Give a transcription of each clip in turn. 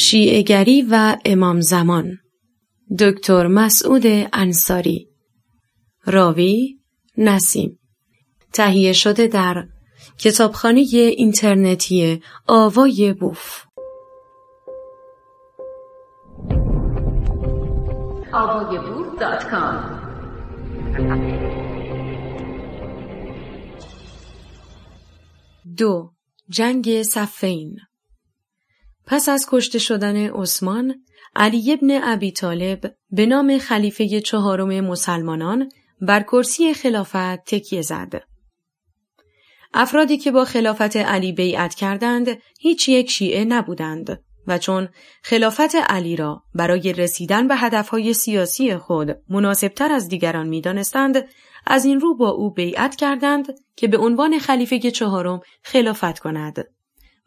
شیعگری و امام زمان. دکتر مسعود انصاری. راوی نسیم. تهیه شده در کتابخانه اینترنتی آوای بوف. دو. جنگ صفین. پس از کشته شدن عثمان علی ابن ابی طالب به نام خلیفه چهارم مسلمانان بر کرسی خلافت تکیه زد. افرادی که با خلافت علی بیعت کردند هیچ یک شیعه نبودند و چون خلافت علی را برای رسیدن به هدفهای سیاسی خود مناسبتر از دیگران می‌دانستند از این رو با او بیعت کردند که به عنوان خلیفه چهارم خلافت کند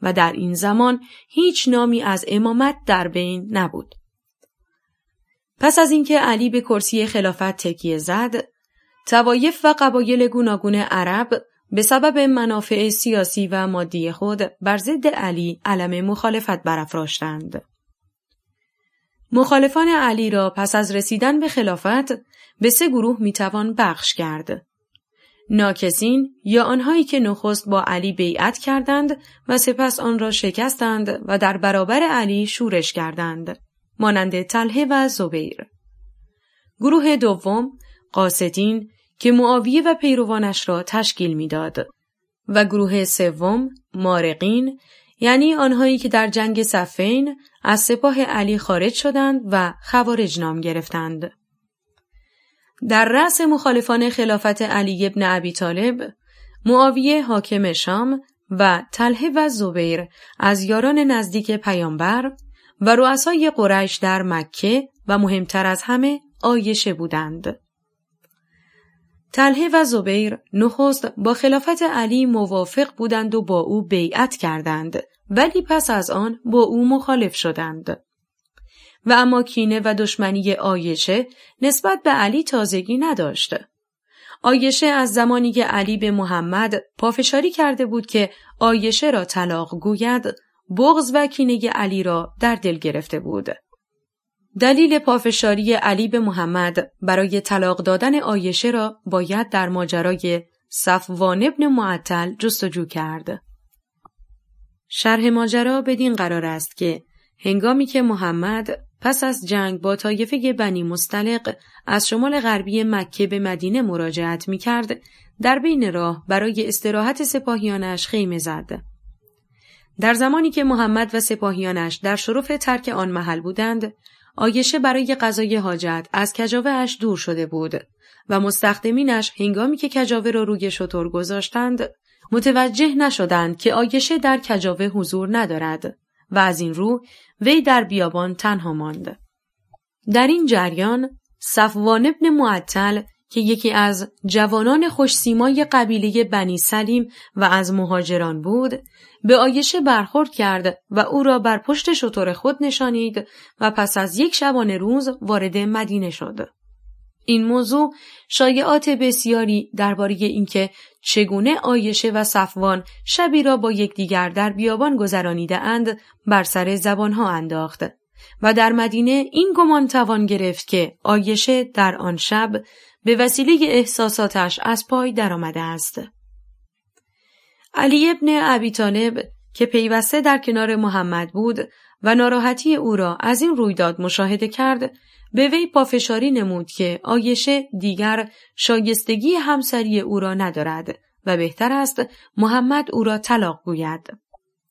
و در این زمان هیچ نامی از امامت در بین نبود. پس از اینکه علی به کرسی خلافت تکیه زد، توایف و قبایل گوناگون عرب به سبب منافع سیاسی و مادی خود بر ضد علی علم مخالفت برافراشتند. مخالفان علی را پس از رسیدن به خلافت به سه گروه می‌توان بخش کرد. ناکسین یا آنهایی که نخست با علی بیعت کردند و سپس آن را شکستند و در برابر علی شورش کردند. مانند تله و زبیر. گروه دوم قاستین که معاویه و پیروانش را تشکیل می‌داد. و گروه سوم مارقین یعنی آنهایی که در جنگ صفین از سپاه علی خارج شدند و خوارج نام گرفتند. در رأس مخالفان خلافت علی ابن ابی طالب معاویه حاکم شام و تله و زبیر از یاران نزدیک پیامبر و رؤسای قریش در مکه و مهمتر از همه آیشه بودند. تله و زبیر نخست با خلافت علی موافق بودند و با او بیعت کردند ولی پس از آن با او مخالف شدند. و اما کینه و دشمنی آیشه نسبت به علی تازگی نداشت. آیشه از زمانی که علی به محمد پافشاری کرده بود که آیشه را طلاق گوید بغض و کینه علی را در دل گرفته بود. دلیل پافشاری علی به محمد برای طلاق دادن آیشه را باید در ماجرای صفوان ابن معطل جستجو کرد. شرح ماجرا بدین قرار است که هنگامی که محمد پس از جنگ با طایفه بنی مستلق از شمال غربی مکه به مدینه مراجعت می کرد در بین راه برای استراحت سپاهیانش خیمه زد. در زمانی که محمد و سپاهیانش در شرف ترک آن محل بودند، آیشه برای قضای حاجت از کجاوه دور شده بود و مستخدمینش هنگامی که کجاوه را روی شطور گذاشتند متوجه نشدند که آیشه در کجاوه حضور ندارد و از این رو وی در بیابان تنها ماند. در این جریان صفوان ابن معطل که یکی از جوانان خوشسیمای قبیله بنی سلیم و از مهاجران بود به آیشه برخورد کرد و او را بر پشت شطور خود نشانید و پس از یک شبانه روز وارد مدینه شد. این موضوع شایعات بسیاری درباره اینکه چگونه آیشه و صفوان شبی را با یکدیگر در بیابان گذرانیده اند بر سر زبانها انداخت و در مدینه این گمان توان گرفت که آیشه در آن شب به وسیله احساساتش از پای درآمده است. علی ابن ابی طالب که پیوسته در کنار محمد بود و ناراحتی او را از این رویداد مشاهده کرد به وی پافشاری نمود که آیشه دیگر شایستگی همسری او را ندارد و بهتر است محمد او را طلاق گوید.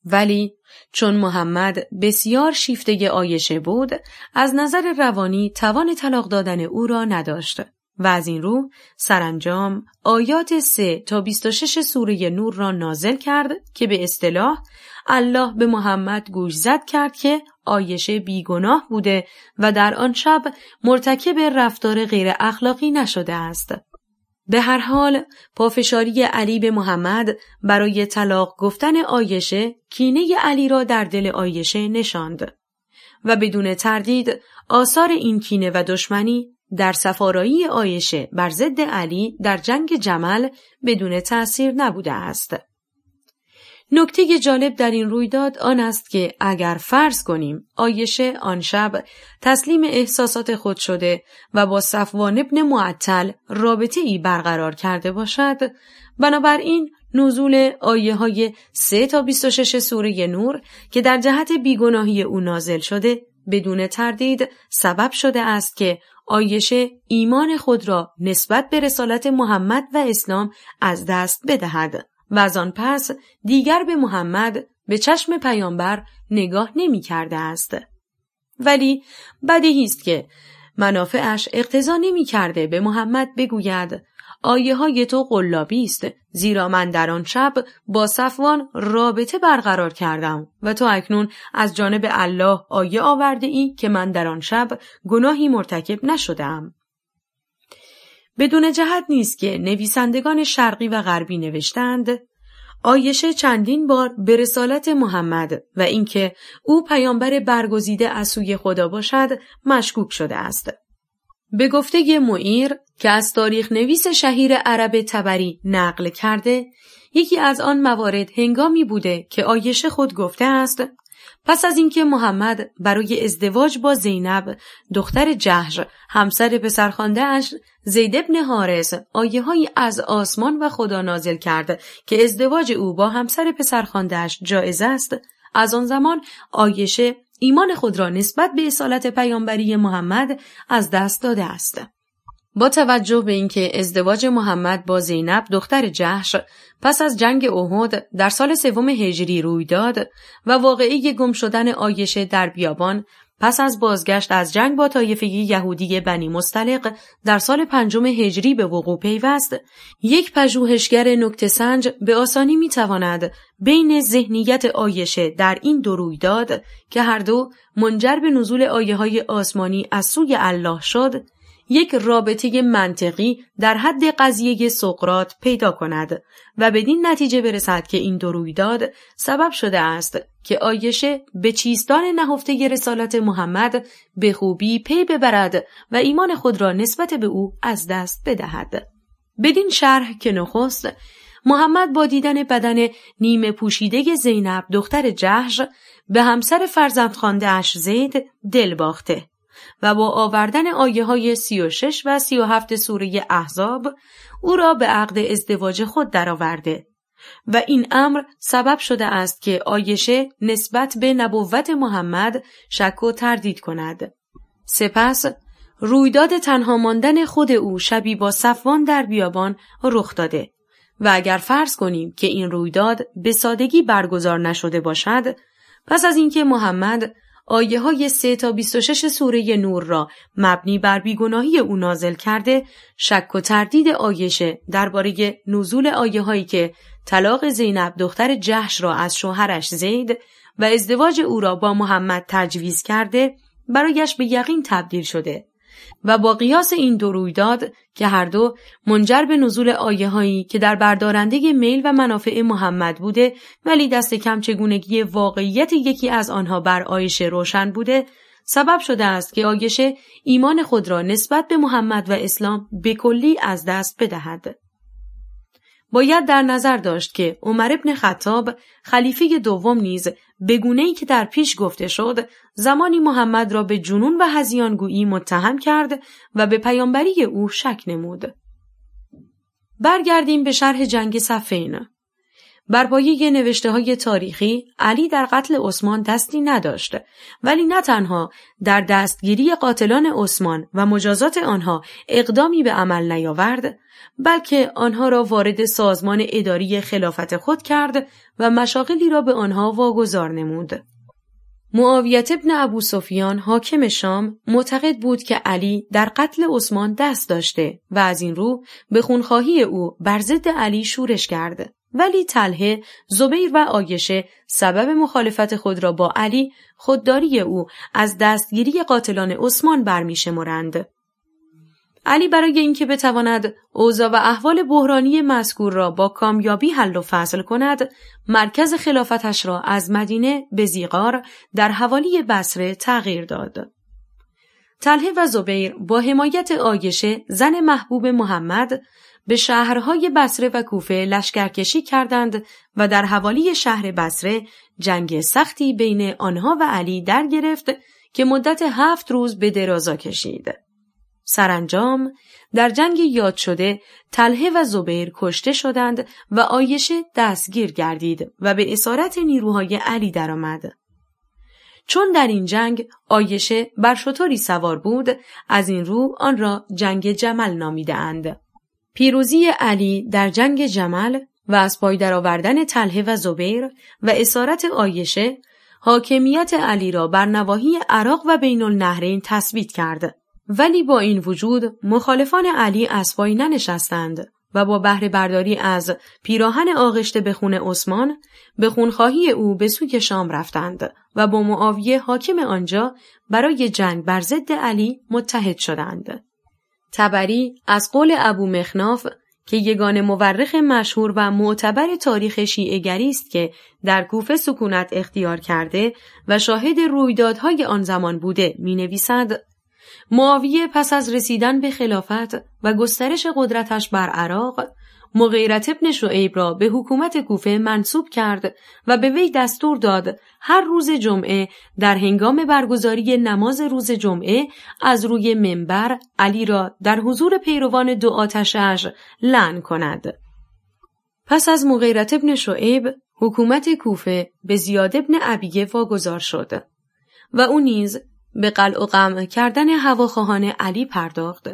ولی چون محمد بسیار شیفته آیشه بود از نظر روانی توان طلاق دادن او را نداشت و از این رو سرانجام آیات 3 تا 26 سوره نور را نازل کرد که به اصطلاح الله به محمد گوش زد کرد که آیشه بیگناه بوده و در آن شب مرتکب رفتار غیر اخلاقی نشده است. به هر حال پافشاری علی به محمد برای طلاق گفتن آیشه کینه علی را در دل آیشه نشاند و بدون تردید آثار این کینه و دشمنی در سفارایی آیشه بر ضد علی در جنگ جمل بدون تأثیر نبوده است. نکته جالب در این رویداد آن است که اگر فرض کنیم آیشه آن شب تسلیم احساسات خود شده و با صفوان ابن معطل رابطه ای برقرار کرده باشد بنابراین نزول آیه های 3 تا 26 سوره نور که در جهت بیگناهی او نازل شده بدون تردید سبب شده است که آیشه ایمان خود را نسبت به رسالت محمد و اسلام از دست بدهد. و از آن پس دیگر به محمد به چشم پیامبر نگاه نمی کرده است. ولی بدیهی است که منافعش اقتضا نمی کرده به محمد بگوید آیه های تو قلابی است زیرا من در آن شب با صفوان رابطه برقرار کردم و تو اکنون از جانب الله آیه آورده ای که من در آن شب گناهی مرتکب نشدم. بدون جهت نیست که نویسندگان شرقی و غربی نوشتند آیشه چندین بار به رسالت محمد و اینکه او پیامبر برگزیده از سوی خدا باشد مشکوک شده است. به گفته معیر که از تاریخ نویس شهیر عرب تبری نقل کرده یکی از آن موارد هنگامی بوده که آیشه خود گفته است پس از اینکه محمد برای ازدواج با زینب دختر جهش همسر پسرخوانده اش زید ابن حارس آیه از آسمان و خدا نازل کرد که ازدواج او با همسر پسرخواندهاش جایز است از آن زمان آیشه ایمان خود را نسبت به اصالت پیامبری محمد از دست داده است. با توجه به اینکه ازدواج محمد با زینب دختر جهش پس از جنگ احد در سال سوم هجری روی داد و واقعی گم شدن آیشه در بیابان پس از بازگشت از جنگ با طایفه یهودی بنی مستلق در سال پنجم هجری به وقوع پیوست یک پژوهشگر نکته سنج به آسانی می‌تواند بین ذهنیت آیشه در این دو رویداد که هر دو منجر به نزول آیه های آسمانی از سوی الله شد یک رابطه منطقی در حد قضیه سقرات پیدا کند و بدین نتیجه برسد که این دو رویداد سبب شده است که آیشه به چیستان نهفته رسالت محمد به خوبی پی ببرد و ایمان خود را نسبت به او از دست بدهد. بدین شرح که نخست محمد با دیدن بدن نیمه پوشیده زینب دختر جهش به همسر فرزند اش زید دل باخته و با آوردن آیه های سی و شش و سی و هفت سوره احزاب او را به عقد ازدواج خود درآورده و این امر سبب شده است که آیشه نسبت به نبوت محمد شک و تردید کند. سپس رویداد تنها ماندن خود او شبی با صفوان در بیابان رخ داده و اگر فرض کنیم که این رویداد به سادگی برگزار نشده باشد پس از اینکه محمد آیه های 3 تا 26 سوره نور را مبنی بر بیگناهی او نازل کرده شک و تردید آیشه درباره نزول آیه هایی که طلاق زینب دختر جهش را از شوهرش زید و ازدواج او را با محمد تجویز کرده برایش به یقین تبدیل شده. و با قیاس این دو رویداد که هر دو منجر به نزول آیه هایی که در بردارنده میل و منافع محمد بوده ولی دست کم چگونگی واقعیت یکی از آنها بر آیشه روشن بوده سبب شده است که آیشه ایمان خود را نسبت به محمد و اسلام به کلی از دست بدهد. باید در نظر داشت که عمر ابن خطاب خلیفه دوم نیز بگونه ای که در پیش گفته شد زمانی محمد را به جنون و هزیانگویی متهم کرد و به پیامبری او شک نمود. برگردیم به شرح جنگ صفین. بر پایه نوشته های تاریخی علی در قتل عثمان دستی نداشت ولی نه تنها در دستگیری قاتلان عثمان و مجازات آنها اقدامی به عمل نیاورد بلکه آنها را وارد سازمان اداری خلافت خود کرد و مشاغلی را به آنها واگذار نمود. معاویت ابن ابو سفیان حاکم شام معتقد بود که علی در قتل عثمان دست داشته و از این رو به خونخواهی او بر ضد علی شورش کرد. ولی تله، زبیر و آیشه سبب مخالفت خود را با علی خودداری او از دستگیری قاتلان عثمان برمیشمرند. علی برای اینکه بتواند اوضاع و احوال بحرانی مذکور را با کامیابی حل و فصل کند مرکز خلافتش را از مدینه به زیغار در حوالی بسره تغییر داد تله و زبیر با حمایت آیشه زن محبوب محمد به شهرهای بسره و کوفه لشکرکشی کردند و در حوالی شهر بسره جنگ سختی بین آنها و علی در گرفت که مدت هفت روز به درازا کشید. سرانجام در جنگ یاد شده تله و زبیر کشته شدند و آیشه دستگیر گردید و به اسارت نیروهای علی درآمد. چون در این جنگ آیشه بر شطوری سوار بود از این رو آن را جنگ جمل نامیده اند. پیروزی علی در جنگ جمل و از پای درآوردن تله و زبیر و اسارت آیشه حاکمیت علی را بر نواحی عراق و بین النهرین تثبیت کرد ولی با این وجود مخالفان علی اسبایی ننشستند و با بهره برداری از پیراهن آغشته به خون عثمان به خونخواهی او به سوی شام رفتند و با معاویه حاکم آنجا برای جنگ بر ضد علی متحد شدند. تبری از قول ابو مخناف که یگان مورخ مشهور و معتبر تاریخ شیعهگری است که در کوفه سکونت اختیار کرده و شاهد رویدادهای آن زمان بوده می نویسد معاویه پس از رسیدن به خلافت و گسترش قدرتش بر عراق مغیرت ابن شعیب را به حکومت کوفه منصوب کرد و به وی دستور داد هر روز جمعه در هنگام برگزاری نماز روز جمعه از روی منبر علی را در حضور پیروان دو آتشش لعن کند. پس از مغیرت ابن شعیب حکومت کوفه به زیاد ابن عبیه واگذار شد و او نیز به قلع و قمع کردن هواخواهان علی پرداخت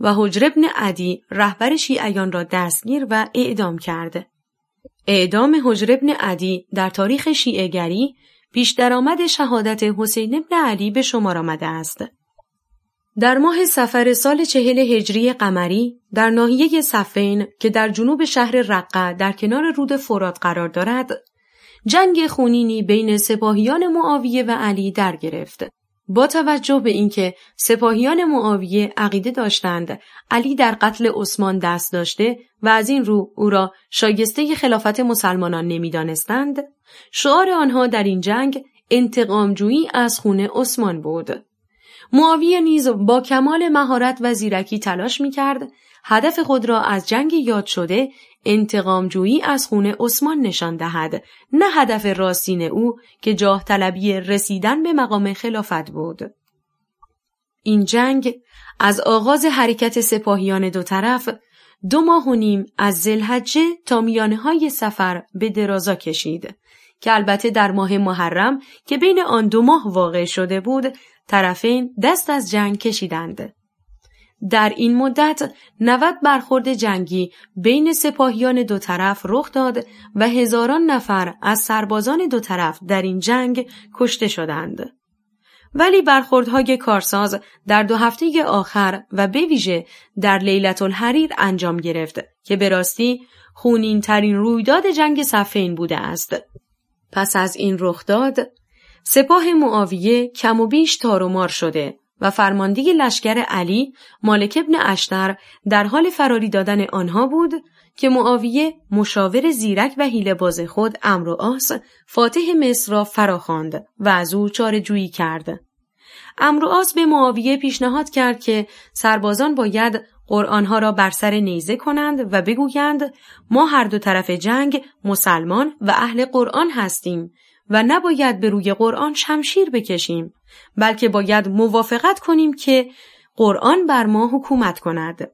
و حجر ابن عدی رهبر شیعیان را دستگیر و اعدام کرد. اعدام حجر ابن عدی در تاریخ شیعهگری پیش درآمد شهادت حسین ابن علی به شمار آمده است. در ماه سفر سال چهل هجری قمری در ناحیه صفین که در جنوب شهر رقه در کنار رود فرات قرار دارد، جنگ خونینی بین سپاهیان معاویه و علی در گرفت. با توجه به اینکه سپاهیان معاویه عقیده داشتند علی در قتل عثمان دست داشته و از این رو او را شایسته خلافت مسلمانان نمی‌دانستند شعار آنها در این جنگ انتقامجویی از خون عثمان بود. معاویه نیز با کمال مهارت و زیرکی تلاش می کرد هدف خود را از جنگ یاد شده انتقامجویی از خون عثمان نشان دهد نه هدف راستین او که جاه طلبی رسیدن به مقام خلافت بود. این جنگ از آغاز حرکت سپاهیان دو طرف دو ماه و نیم از زلحجه تا میانه های سفر به درازا کشید که البته در ماه محرم که بین آن دو ماه واقع شده بود طرفین دست از جنگ کشیدند. در این مدت 90 برخورد جنگی بین سپاهیان دو طرف رخ داد و هزاران نفر از سربازان دو طرف در این جنگ کشته شدند. ولی برخوردهای کارساز در دو هفته آخر و به ویژه در لیلت الحریر انجام گرفت که به راستی خونین ترین رویداد جنگ صفین بوده است. پس از این رخداد سپاه معاویه کم و بیش تارومار شده و فرماندهی لشکر علی مالک ابن اشتر در حال فراری دادن آنها بود که معاویه مشاور زیرک و حیله باز خود امر آس فاتح مصر را فراخواند و از او چاره جویی کرد. امر آس به معاویه پیشنهاد کرد که سربازان باید قرآنها را بر سر نیزه کنند و بگویند ما هر دو طرف جنگ مسلمان و اهل قرآن هستیم و نباید به روی قرآن شمشیر بکشیم بلکه باید موافقت کنیم که قرآن بر ما حکومت کند.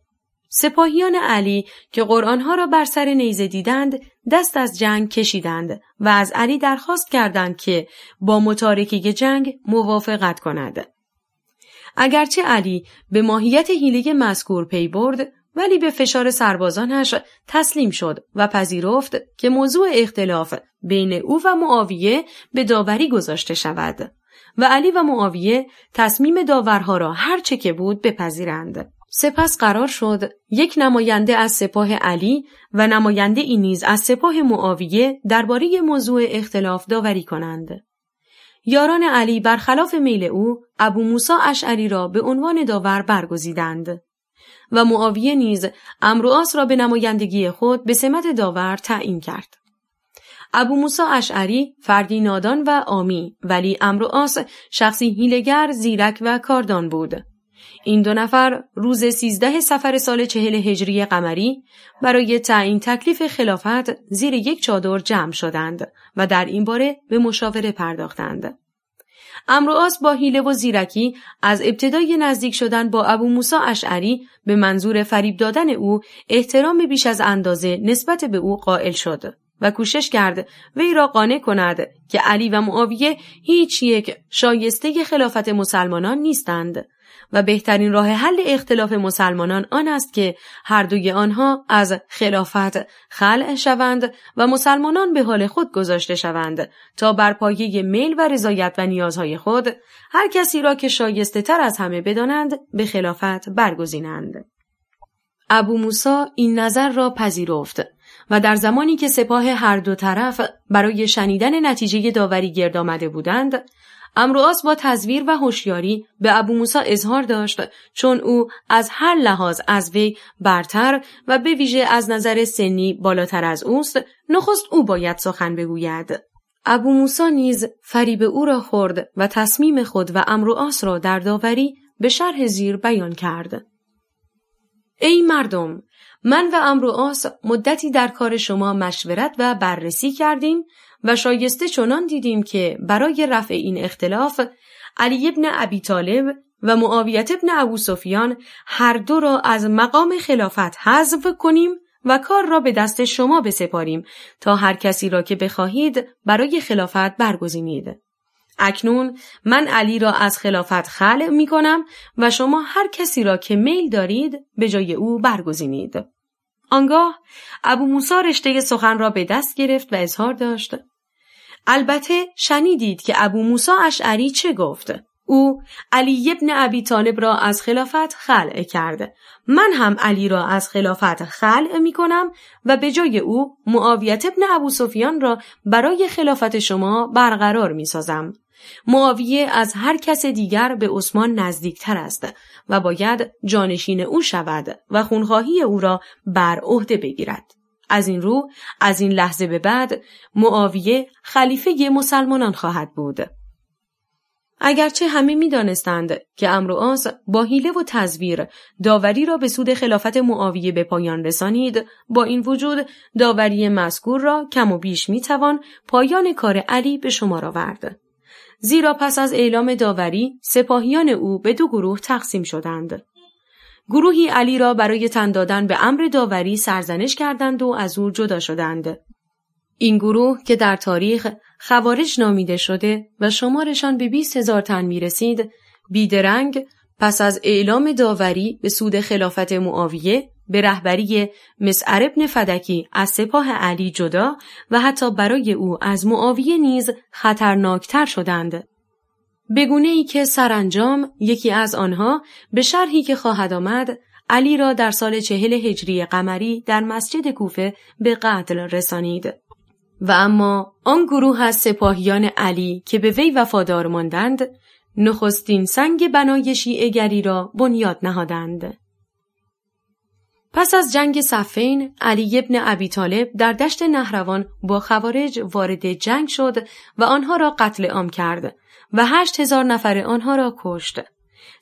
سپاهیان علی که قرآنها را بر سر نیزه دیدند دست از جنگ کشیدند و از علی درخواست کردند که با متارکی جنگ موافقت کند. اگرچه علی به ماهیت حیله مذکور پی برد ولی به فشار سربازانش تسلیم شد و پذیرفت که موضوع اختلاف بین او و معاویه به داوری گذاشته شود و علی و معاویه تصمیم داورها را هر چه که بود بپذیرند. سپس قرار شد یک نماینده از سپاه علی و نماینده ای نیز از سپاه معاویه درباره موضوع اختلاف داوری کنند. یاران علی برخلاف میل او ابو موسا اشعری را به عنوان داور برگزیدند و معاویه نیز امرواس را به نمایندگی خود به سمت داور تعیین کرد. ابو موسا اشعری فردی نادان و آمی ولی امرواس شخصی هیلگر زیرک و کاردان بود. این دو نفر روز سیزده سفر سال چهل هجری قمری برای تعیین تکلیف خلافت زیر یک چادر جمع شدند و در این باره به مشاوره پرداختند. امروآس با حیله و زیرکی از ابتدای نزدیک شدن با ابو موسا اشعری به منظور فریب دادن او احترام بیش از اندازه نسبت به او قائل شد و کوشش کرد وی را قانع کند که علی و معاویه هیچ یک شایسته خلافت مسلمانان نیستند. و بهترین راه حل اختلاف مسلمانان آن است که هر دوی آنها از خلافت خلع شوند و مسلمانان به حال خود گذاشته شوند تا بر پایه میل و رضایت و نیازهای خود هر کسی را که شایسته تر از همه بدانند به خلافت برگزینند. ابو موسا این نظر را پذیرفت و در زمانی که سپاه هر دو طرف برای شنیدن نتیجه داوری گرد آمده بودند امروآس با تزویر و هوشیاری به ابو موسا اظهار داشت چون او از هر لحاظ از وی برتر و به ویژه از نظر سنی بالاتر از اوست نخست او باید سخن بگوید. ابو موسا نیز فریب او را خورد و تصمیم خود و امروآس را در داوری به شرح زیر بیان کرد. ای مردم من و امروآس مدتی در کار شما مشورت و بررسی کردیم و شایسته چنان دیدیم که برای رفع این اختلاف علی ابن ابی طالب و معاویت ابن ابو سفیان هر دو را از مقام خلافت حذف کنیم و کار را به دست شما بسپاریم تا هر کسی را که بخواهید برای خلافت برگزینید. اکنون من علی را از خلافت خلع می کنم و شما هر کسی را که میل دارید به جای او برگزینید. آنگاه ابو موسا رشته سخن را به دست گرفت و اظهار داشت البته شنیدید که ابو موسا اشعری چه گفت او علی ابن ابی طالب را از خلافت خلع کرد من هم علی را از خلافت خلع می کنم و به جای او معاویت ابن ابو سفیان را برای خلافت شما برقرار می سازم. معاویه از هر کس دیگر به عثمان نزدیکتر است و باید جانشین او شود و خونخواهی او را بر عهده بگیرد. از این رو از این لحظه به بعد معاویه خلیفه مسلمانان خواهد بود. اگرچه همه می‌دانستند که امروآس با حیله و تزویر داوری را به سود خلافت معاویه به پایان رسانید با این وجود داوری مذکور را کم و بیش می‌توان پایان کار علی به شما آورد زیرا پس از اعلام داوری سپاهیان او به دو گروه تقسیم شدند گروهی علی را برای تن دادن به امر داوری سرزنش کردند و از او جدا شدند. این گروه که در تاریخ خوارج نامیده شده و شمارشان به 20 هزار تن می رسید، بیدرنگ پس از اعلام داوری به سود خلافت معاویه به رهبری مسعر ابن فدکی از سپاه علی جدا و حتی برای او از معاویه نیز خطرناکتر شدند. بگونه ای که سرانجام یکی از آنها به شرحی که خواهد آمد علی را در سال چهل هجری قمری در مسجد کوفه به قتل رسانید. و اما آن گروه از سپاهیان علی که به وی وفادار ماندند نخستین سنگ بنای شیعهگری را بنیاد نهادند. پس از جنگ صفین علی ابن ابی طالب در دشت نهروان با خوارج وارد جنگ شد و آنها را قتل عام کرد و هشت هزار نفر آنها را کشت.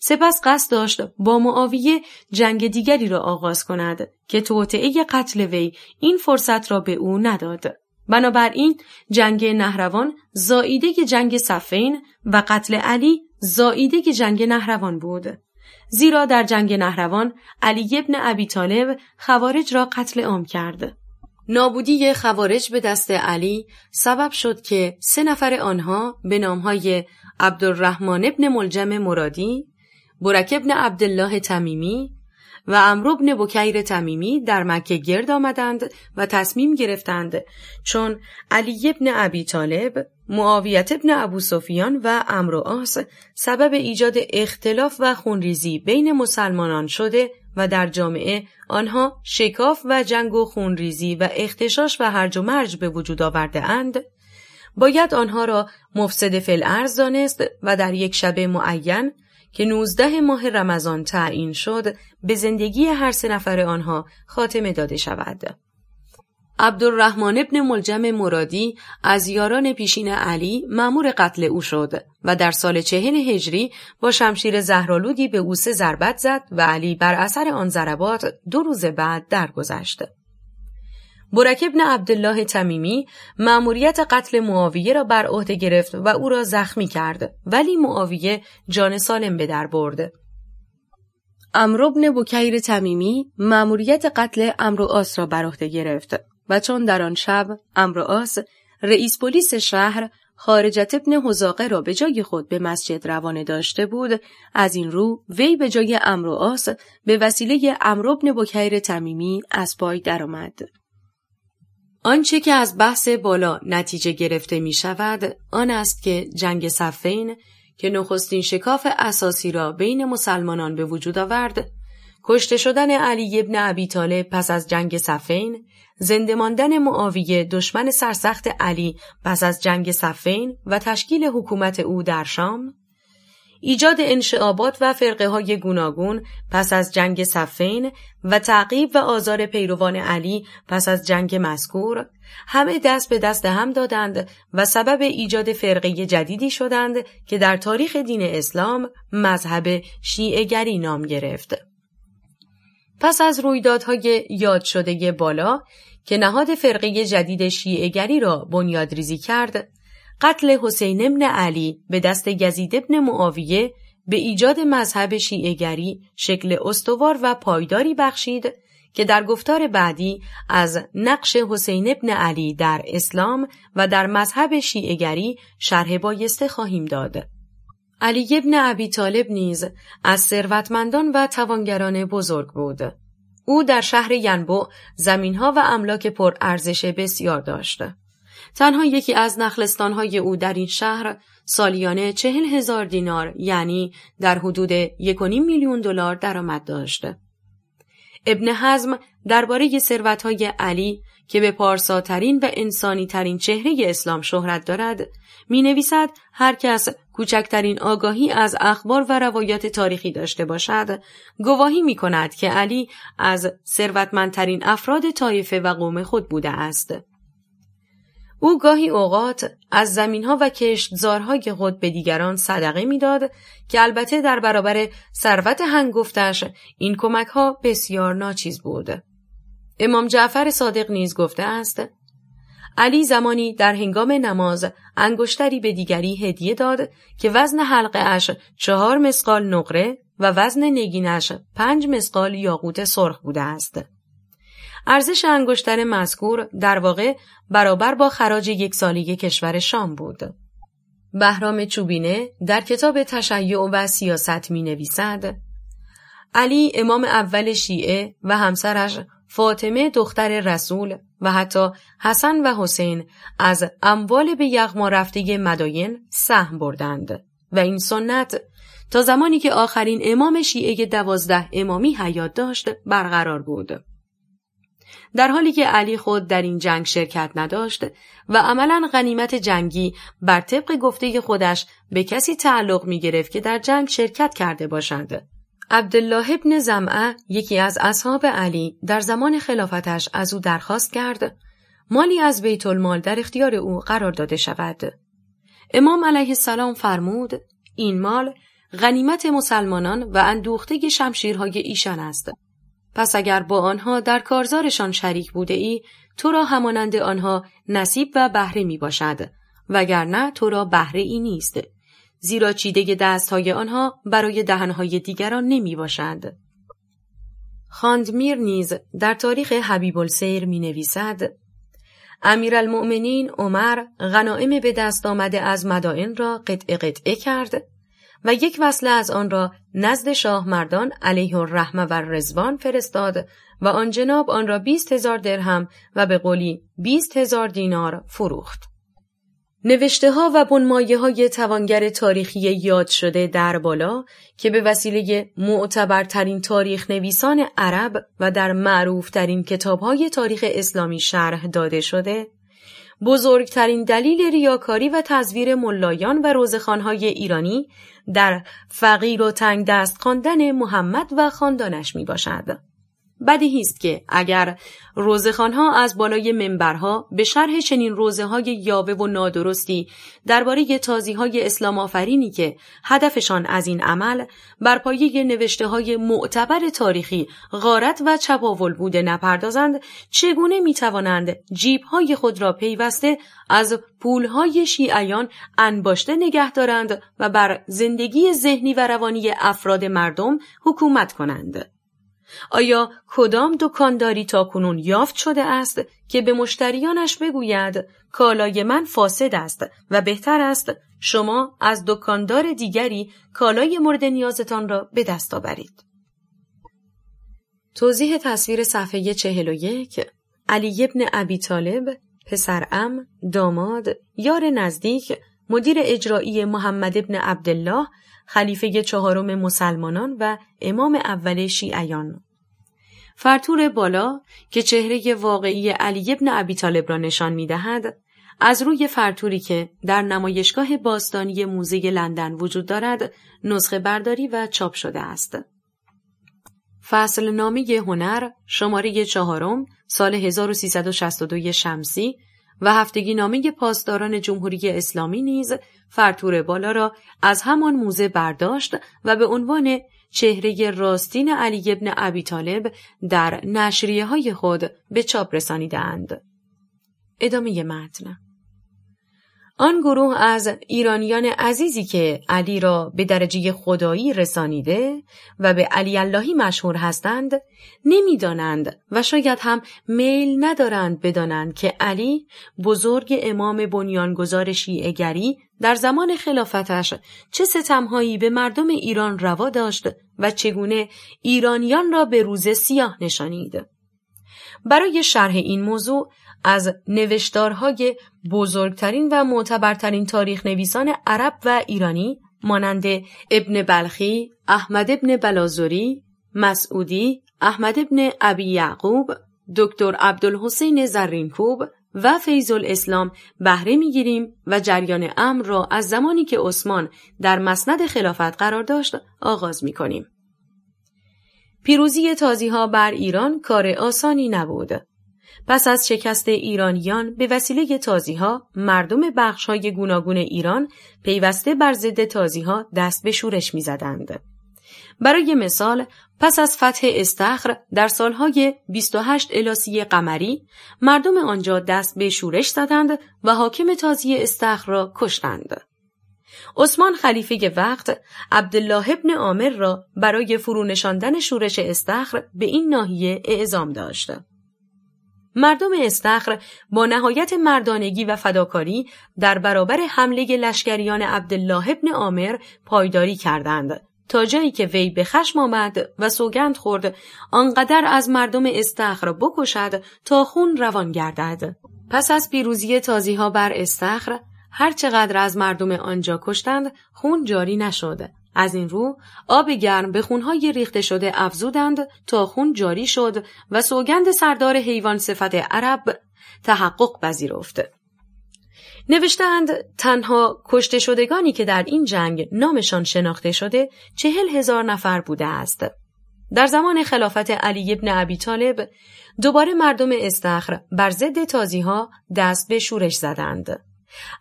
سپس قصد داشت با معاویه جنگ دیگری را آغاز کند که توطعه قتل وی این فرصت را به او نداد. بنابراین جنگ نهروان زاییده جنگ صفین و قتل علی زاییده جنگ نهروان بود. زیرا در جنگ نهروان علی ابن ابی طالب خوارج را قتل عام کرد. نابودی خوارج به دست علی سبب شد که سه نفر آنها به نامهای عبدالرحمن ابن ملجم مرادی، برک ابن عبدالله تمیمی و عمرو ابن بکیر تمیمی در مکه گرد آمدند و تصمیم گرفتند چون علی ابن ابی طالب، معاویت ابن ابو و عمرو آس سبب ایجاد اختلاف و خونریزی بین مسلمانان شده و در جامعه آنها شکاف و جنگ و خونریزی و اختشاش و هرج و مرج به وجود آورده اند باید آنها را مفسد فل دانست و در یک شب معین که نوزده ماه رمضان تعیین شد به زندگی هر سه نفر آنها خاتمه داده شود. عبدالرحمن ابن ملجم مرادی از یاران پیشین علی مأمور قتل او شد و در سال چهل هجری با شمشیر زهرالودی به او سه ضربت زد و علی بر اثر آن ضربات دو روز بعد درگذشت. برک ابن عبدالله تمیمی مأموریت قتل معاویه را بر عهده گرفت و او را زخمی کرد ولی معاویه جان سالم به در برد. امرو ابن بکیر تمیمی مأموریت قتل امرو آس را بر عهده گرفت و چون در آن شب امرو آس رئیس پلیس شهر خارجت ابن حزاقه را به جای خود به مسجد روانه داشته بود از این رو وی به جای امرو آس به وسیله امرو ابن بکیر تمیمی از پای درآمد. آنچه که از بحث بالا نتیجه گرفته می شود آن است که جنگ صفین که نخستین شکاف اساسی را بین مسلمانان به وجود آورد کشته شدن علی ابن ابی طالب پس از جنگ صفین زنده ماندن معاویه دشمن سرسخت علی پس از جنگ صفین و تشکیل حکومت او در شام ایجاد انشعابات و فرقه های گوناگون پس از جنگ صفین و تعقیب و آزار پیروان علی پس از جنگ مذکور همه دست به دست هم دادند و سبب ایجاد فرقه جدیدی شدند که در تاریخ دین اسلام مذهب شیعگری نام گرفت. پس از رویدادهای یاد شده بالا که نهاد فرقه جدید شیعگری را بنیادریزی کرد، قتل حسین ابن علی به دست یزید ابن معاویه به ایجاد مذهب شیعگری شکل استوار و پایداری بخشید که در گفتار بعدی از نقش حسین ابن علی در اسلام و در مذهب شیعگری شرح بایسته خواهیم داد. علی ابن ابی طالب نیز از ثروتمندان و توانگران بزرگ بود. او در شهر ینبو زمینها و املاک پر ارزش بسیار داشت. تنها یکی از نخلستانهای او در این شهر سالیانه چهل هزار دینار یعنی در حدود یک میلیون دلار درآمد داشت. ابن حزم درباره ثروتهای علی که به پارساترین و انسانی ترین چهره اسلام شهرت دارد می نویسد هر کس کوچکترین آگاهی از اخبار و روایات تاریخی داشته باشد گواهی می کند که علی از ثروتمندترین افراد طایفه و قوم خود بوده است. او گاهی اوقات از زمینها و کشتزارهای خود به دیگران صدقه می‌داد که البته در برابر ثروت هنگفتش این کمک ها بسیار ناچیز بود. امام جعفر صادق نیز گفته است علی زمانی در هنگام نماز انگشتری به دیگری هدیه داد که وزن حلقه اش چهار مسقال نقره و وزن نگینش پنج مسقال یاقوت سرخ بوده است. ارزش انگشتر مذکور در واقع برابر با خراج یک سالی کشور شام بود. بهرام چوبینه در کتاب تشیع و سیاست می نویسد علی امام اول شیعه و همسرش فاطمه دختر رسول و حتی حسن و حسین از اموال به یغما رفته مداین سهم بردند و این سنت تا زمانی که آخرین امام شیعه دوازده امامی حیات داشت برقرار بود. در حالی که علی خود در این جنگ شرکت نداشت و عملا غنیمت جنگی بر طبق گفته خودش به کسی تعلق می گرفت که در جنگ شرکت کرده باشد. عبدالله ابن زمعه یکی از اصحاب علی در زمان خلافتش از او درخواست کرد مالی از بیت المال در اختیار او قرار داده شود. امام علیه السلام فرمود این مال غنیمت مسلمانان و اندوخته شمشیرهای ایشان است. پس اگر با آنها در کارزارشان شریک بوده ای تو را همانند آنها نصیب و بهره می باشد وگرنه تو را بهره ای نیست زیرا چیده دستهای آنها برای دهنهای دیگران نمی باشد. خاندمیر نیز در تاریخ حبیب السیر می نویسد امیرالمؤمنین عمر غنائم به دست آمده از مدائن را قطع قطعه کرد و یک وصله از آن را نزد شاه مردان علیه الرحمه و رزوان فرستاد و آن جناب آن را بیست هزار درهم و به قولی بیست هزار دینار فروخت. نوشته ها و بنمایه های توانگر تاریخی یاد شده در بالا که به وسیله معتبرترین تاریخ نویسان عرب و در معروفترین کتاب های تاریخ اسلامی شرح داده شده بزرگترین دلیل ریاکاری و تزویر ملایان و روزخانهای ایرانی در فقیر و تنگ دست خواندن محمد و خاندانش می باشد. بدیهی است که اگر روزخانها از بالای منبرها به شرح چنین روزه های یاوه و نادرستی درباره تازی های اسلام آفرینی که هدفشان از این عمل بر پایه نوشته های معتبر تاریخی غارت و چپاول بوده نپردازند چگونه می توانند جیب های خود را پیوسته از پول های شیعیان انباشته نگه دارند و بر زندگی ذهنی و روانی افراد مردم حکومت کنند. آیا کدام دکانداری تا کنون یافت شده است که به مشتریانش بگوید کالای من فاسد است و بهتر است شما از دکاندار دیگری کالای مورد نیازتان را به دست آورید. توضیح تصویر صفحه چهل و یک علی ابن ابی طالب پسرم، داماد، یار نزدیک، مدیر اجرایی محمد ابن عبدالله خلیفه چهارم مسلمانان و امام اول شیعیان فرتور بالا که چهره واقعی علی ابن ابی طالب را نشان می دهد، از روی فرتوری که در نمایشگاه باستانی موزه لندن وجود دارد نسخه برداری و چاپ شده است. فصل نامی هنر شماره چهارم سال 1362 شمسی و هفتگی نامه پاسداران جمهوری اسلامی نیز فرتور بالا را از همان موزه برداشت و به عنوان چهره راستین علی ابن ابی طالب در نشریه های خود به چاپ رسانیدند. ادامه متن آن گروه از ایرانیان عزیزی که علی را به درجه خدایی رسانیده و به علی اللهی مشهور هستند نمی‌دانند و شاید هم میل ندارند بدانند که علی بزرگ امام بنیانگذار شیعهگری در زمان خلافتش چه ستمهایی به مردم ایران روا داشت و چگونه ایرانیان را به روز سیاه نشانید. برای شرح این موضوع از نوشتارهای بزرگترین و معتبرترین تاریخ نویسان عرب و ایرانی مانند ابن بلخی، احمد ابن بلازوری، مسعودی، احمد ابن ابی یعقوب، دکتر عبدالحسین زرینکوب و فیض الاسلام بهره می‌گیریم و جریان امر را از زمانی که عثمان در مسند خلافت قرار داشت آغاز می کنیم. پیروزی تازی ها بر ایران کار آسانی نبود. پس از شکست ایرانیان به وسیله تازی ها مردم بخش های گوناگون ایران پیوسته بر ضد تازی ها دست به شورش می زدند. برای مثال پس از فتح استخر در سالهای 28 الاسی قمری مردم آنجا دست به شورش زدند و حاکم تازی استخر را کشتند. عثمان خلیفه وقت عبدالله ابن عامر را برای فرونشاندن شورش استخر به این ناحیه اعزام داشت. مردم استخر با نهایت مردانگی و فداکاری در برابر حمله لشکریان عبدالله ابن عامر پایداری کردند. تا جایی که وی به خشم آمد و سوگند خورد آنقدر از مردم استخر بکشد تا خون روان گردد. پس از پیروزی تازی ها بر استخر هرچقدر از مردم آنجا کشتند خون جاری نشد. از این رو آب گرم به خونهای ریخته شده افزودند تا خون جاری شد و سوگند سردار حیوان صفت عرب تحقق پذیرفت. نوشتند تنها کشته شدگانی که در این جنگ نامشان شناخته شده چهل هزار نفر بوده است. در زمان خلافت علی ابن ابی طالب دوباره مردم استخر بر ضد تازی ها دست به شورش زدند.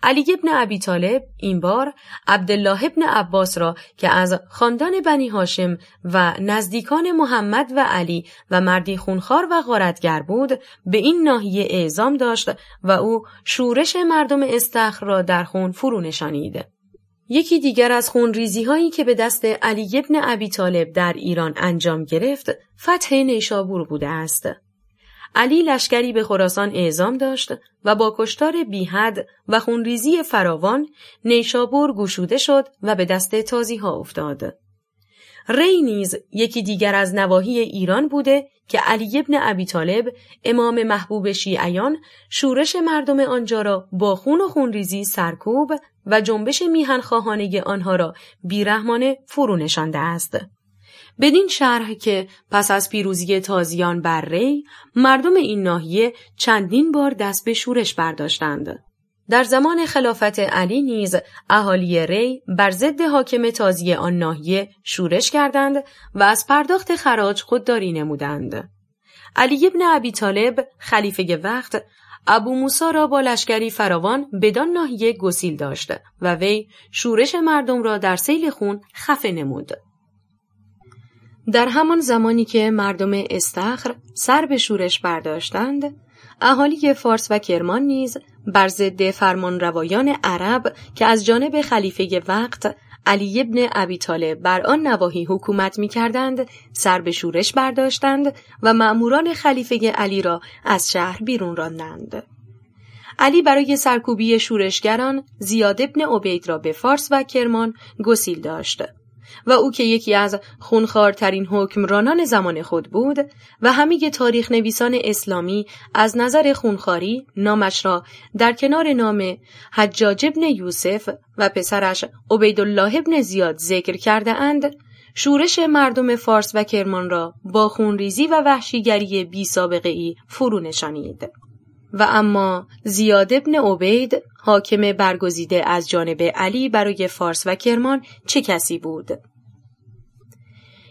علی ابن ابی طالب این بار عبدالله ابن عباس را که از خاندان بنی هاشم و نزدیکان محمد و علی و مردی خونخوار و غارتگر بود به این ناحیه اعزام داشت و او شورش مردم استخر را در خون فرو نشانید. یکی دیگر از خونریزی هایی که به دست علی ابن ابی طالب در ایران انجام گرفت فتح نیشابور بوده است. علی لشکری به خراسان اعزام داشت و با کشتار بیحد و خونریزی فراوان نیشابور گشوده شد و به دست تازی ها افتاد. ری نیز یکی دیگر از نواحی ایران بوده که علی ابن ابی طالب امام محبوب شیعیان شورش مردم آنجا را با خون و خونریزی سرکوب و جنبش میهن خواهانه آنها را بیرحمانه فرو نشانده است. بدین شرح که پس از پیروزی تازیان بر ری مردم این ناحیه چندین بار دست به شورش برداشتند. در زمان خلافت علی نیز اهالی ری بر ضد حاکم تازی آن ناحیه شورش کردند و از پرداخت خراج خودداری نمودند. علی ابن ابی طالب خلیفه وقت ابو موسا را با لشکری فراوان بدان ناحیه گسیل داشت و وی شورش مردم را در سیل خون خفه نمود. در همان زمانی که مردم استخر سر به شورش برداشتند، اهالی فارس و کرمان نیز بر ضد فرمان روایان عرب که از جانب خلیفه وقت علی ابن ابی طالب بر آن نواحی حکومت می کردند سر به شورش برداشتند و مأموران خلیفه علی را از شهر بیرون راندند. علی برای سرکوبی شورشگران زیاد ابن عبید را به فارس و کرمان گسیل داشت. و او که یکی از خونخوارترین حکمرانان زمان خود بود و همه تاریخ نویسان اسلامی از نظر خونخاری نامش را در کنار نام حجاج ابن یوسف و پسرش عبیدالله ابن زیاد ذکر کرده اند شورش مردم فارس و کرمان را با خونریزی و وحشیگری بی سابقه ای فرو نشانید. و اما زیاد ابن عبید حاکم برگزیده از جانب علی برای فارس و کرمان چه کسی بود؟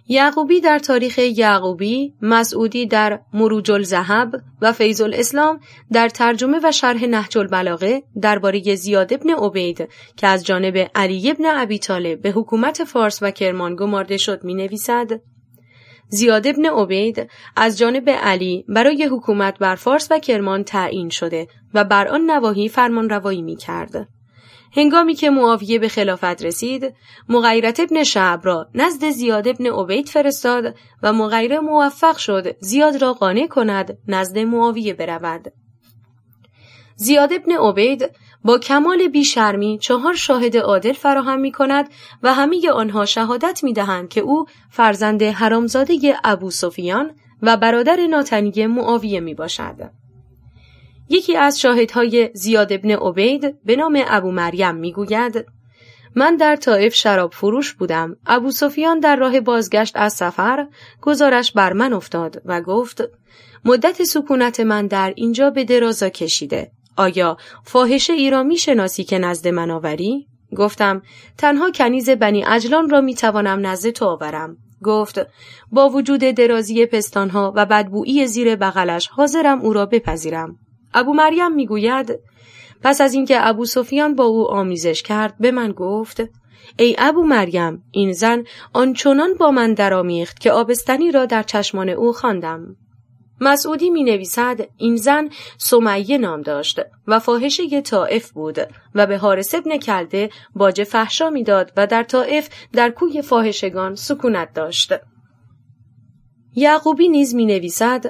یعقوبی در تاریخ یعقوبی، مسعودی در مروج الزهب و فیض الاسلام در ترجمه و شرح نهج البلاغه درباره زیاد ابن عبید که از جانب علی ابن ابی طالب به حکومت فارس و کرمان گمارده شد می نویسد زیاد ابن عبید از جانب علی برای حکومت بر فارس و کرمان تعیین شده و بر آن نواحی فرمان روایی می کرد. هنگامی که معاویه به خلافت رسید، مغیرت ابن شعب را نزد زیاد ابن عبید فرستاد و مغیره موفق شد زیاد را قانع کند نزد معاویه برود. زیاد ابن عبید با کمال بیشرمی چهار شاهد عادل فراهم می کند و همه آنها شهادت می دهند که او فرزند حرامزاده ابو سفیان و برادر ناتنی معاویه می باشد. یکی از شاهدهای زیاد ابن عبید به نام ابو مریم می گوید من در طائف شراب فروش بودم. ابو سفیان در راه بازگشت از سفر گزارش بر من افتاد و گفت مدت سکونت من در اینجا به درازا کشیده. آیا فاحشه ای را می شناسی که نزد من آوری؟ گفتم تنها کنیز بنی اجلان را می توانم نزد تو آورم. گفت با وجود درازی پستانها و بدبویی زیر بغلش حاضرم او را بپذیرم. ابو مریم می‌گوید پس از اینکه ابو سفیان با او آمیزش کرد به من گفت ای ابو مریم این زن آنچنان با من درآمیخت که آبستنی را در چشمان او خواندم مسعودی می نویسد این زن سمیه نام داشت و فاحشه طائف بود و به حارس ابن کلده باج فحشا می‌داد و در طائف در کوی فاحشگان سکونت داشت. یعقوبی نیز می نویسد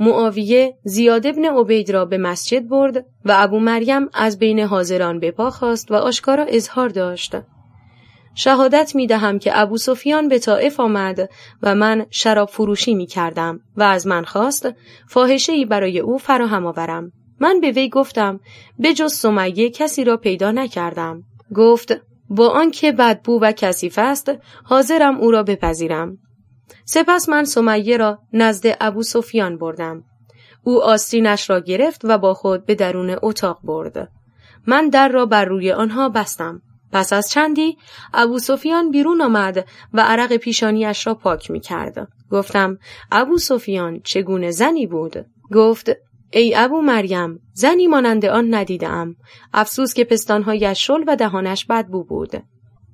معاویه زیاد ابن عبید را به مسجد برد و ابو مریم از بین حاضران به پا خواست و آشکارا اظهار داشت. شهادت می دهم که ابو سفیان به طائف آمد و من شراب فروشی می کردم و از من خواست فاحشه ای برای او فراهم آورم. من به وی گفتم به جز سمیه کسی را پیدا نکردم. گفت با آنکه بدبو و کثیف است حاضرم او را بپذیرم. سپس من سمیه را نزد ابو سفیان بردم. او آستینش را گرفت و با خود به درون اتاق برد. من در را بر روی آنها بستم. پس از چندی ابو سفیان بیرون آمد و عرق پیشانیش را پاک می کرد. گفتم ابو سفیان چگونه زنی بود؟ گفت ای ابو مریم زنی مانند آن ندیدم. افسوس که پستانهایش شل و دهانش بدبو بود.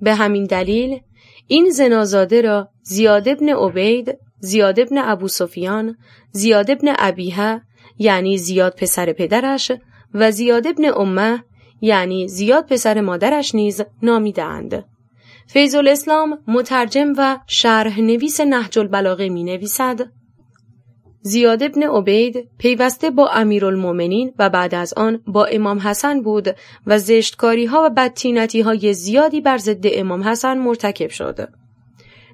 به همین دلیل این زنازاده را زیاد ابن عبید، زیاد ابن ابو سفیان، زیاد ابن ابیه یعنی زیاد پسر پدرش و زیاد ابن امه یعنی زیاد پسر مادرش نیز نامیدند. فیض الاسلام مترجم و شرح نویس نهج البلاغه می نویسد زیاد ابن عبید پیوسته با امیرالمؤمنین و بعد از آن با امام حسن بود و زشتکاری ها و بدتینتی های زیادی بر ضد امام حسن مرتکب شد.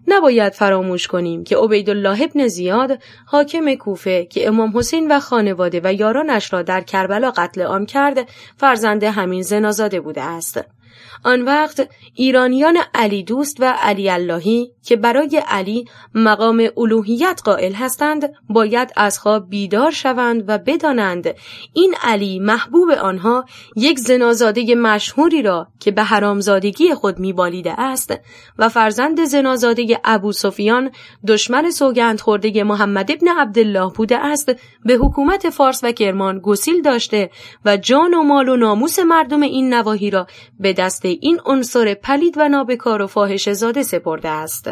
نباید فراموش کنیم که عبیدالله ابن زیاد حاکم کوفه که امام حسین و خانواده و یارانش را در کربلا قتل عام کرد فرزند همین زنازاده بوده است. آن وقت ایرانیان علی دوست و علی اللهی که برای علی مقام الوهیت قائل هستند باید از خواب بیدار شوند و بدانند این علی محبوب آنها یک زنازاده مشهوری را که به حرامزادگی خود میبالیده است و فرزند زنازاده ابو سفیان دشمن سوگند خورده محمد ابن عبدالله بوده است به حکومت فارس و کرمان گسیل داشته و جان و مال و ناموس مردم این نواحی را به دست این عنصر پلید و نابکار و فاحشه زاده سپرده است.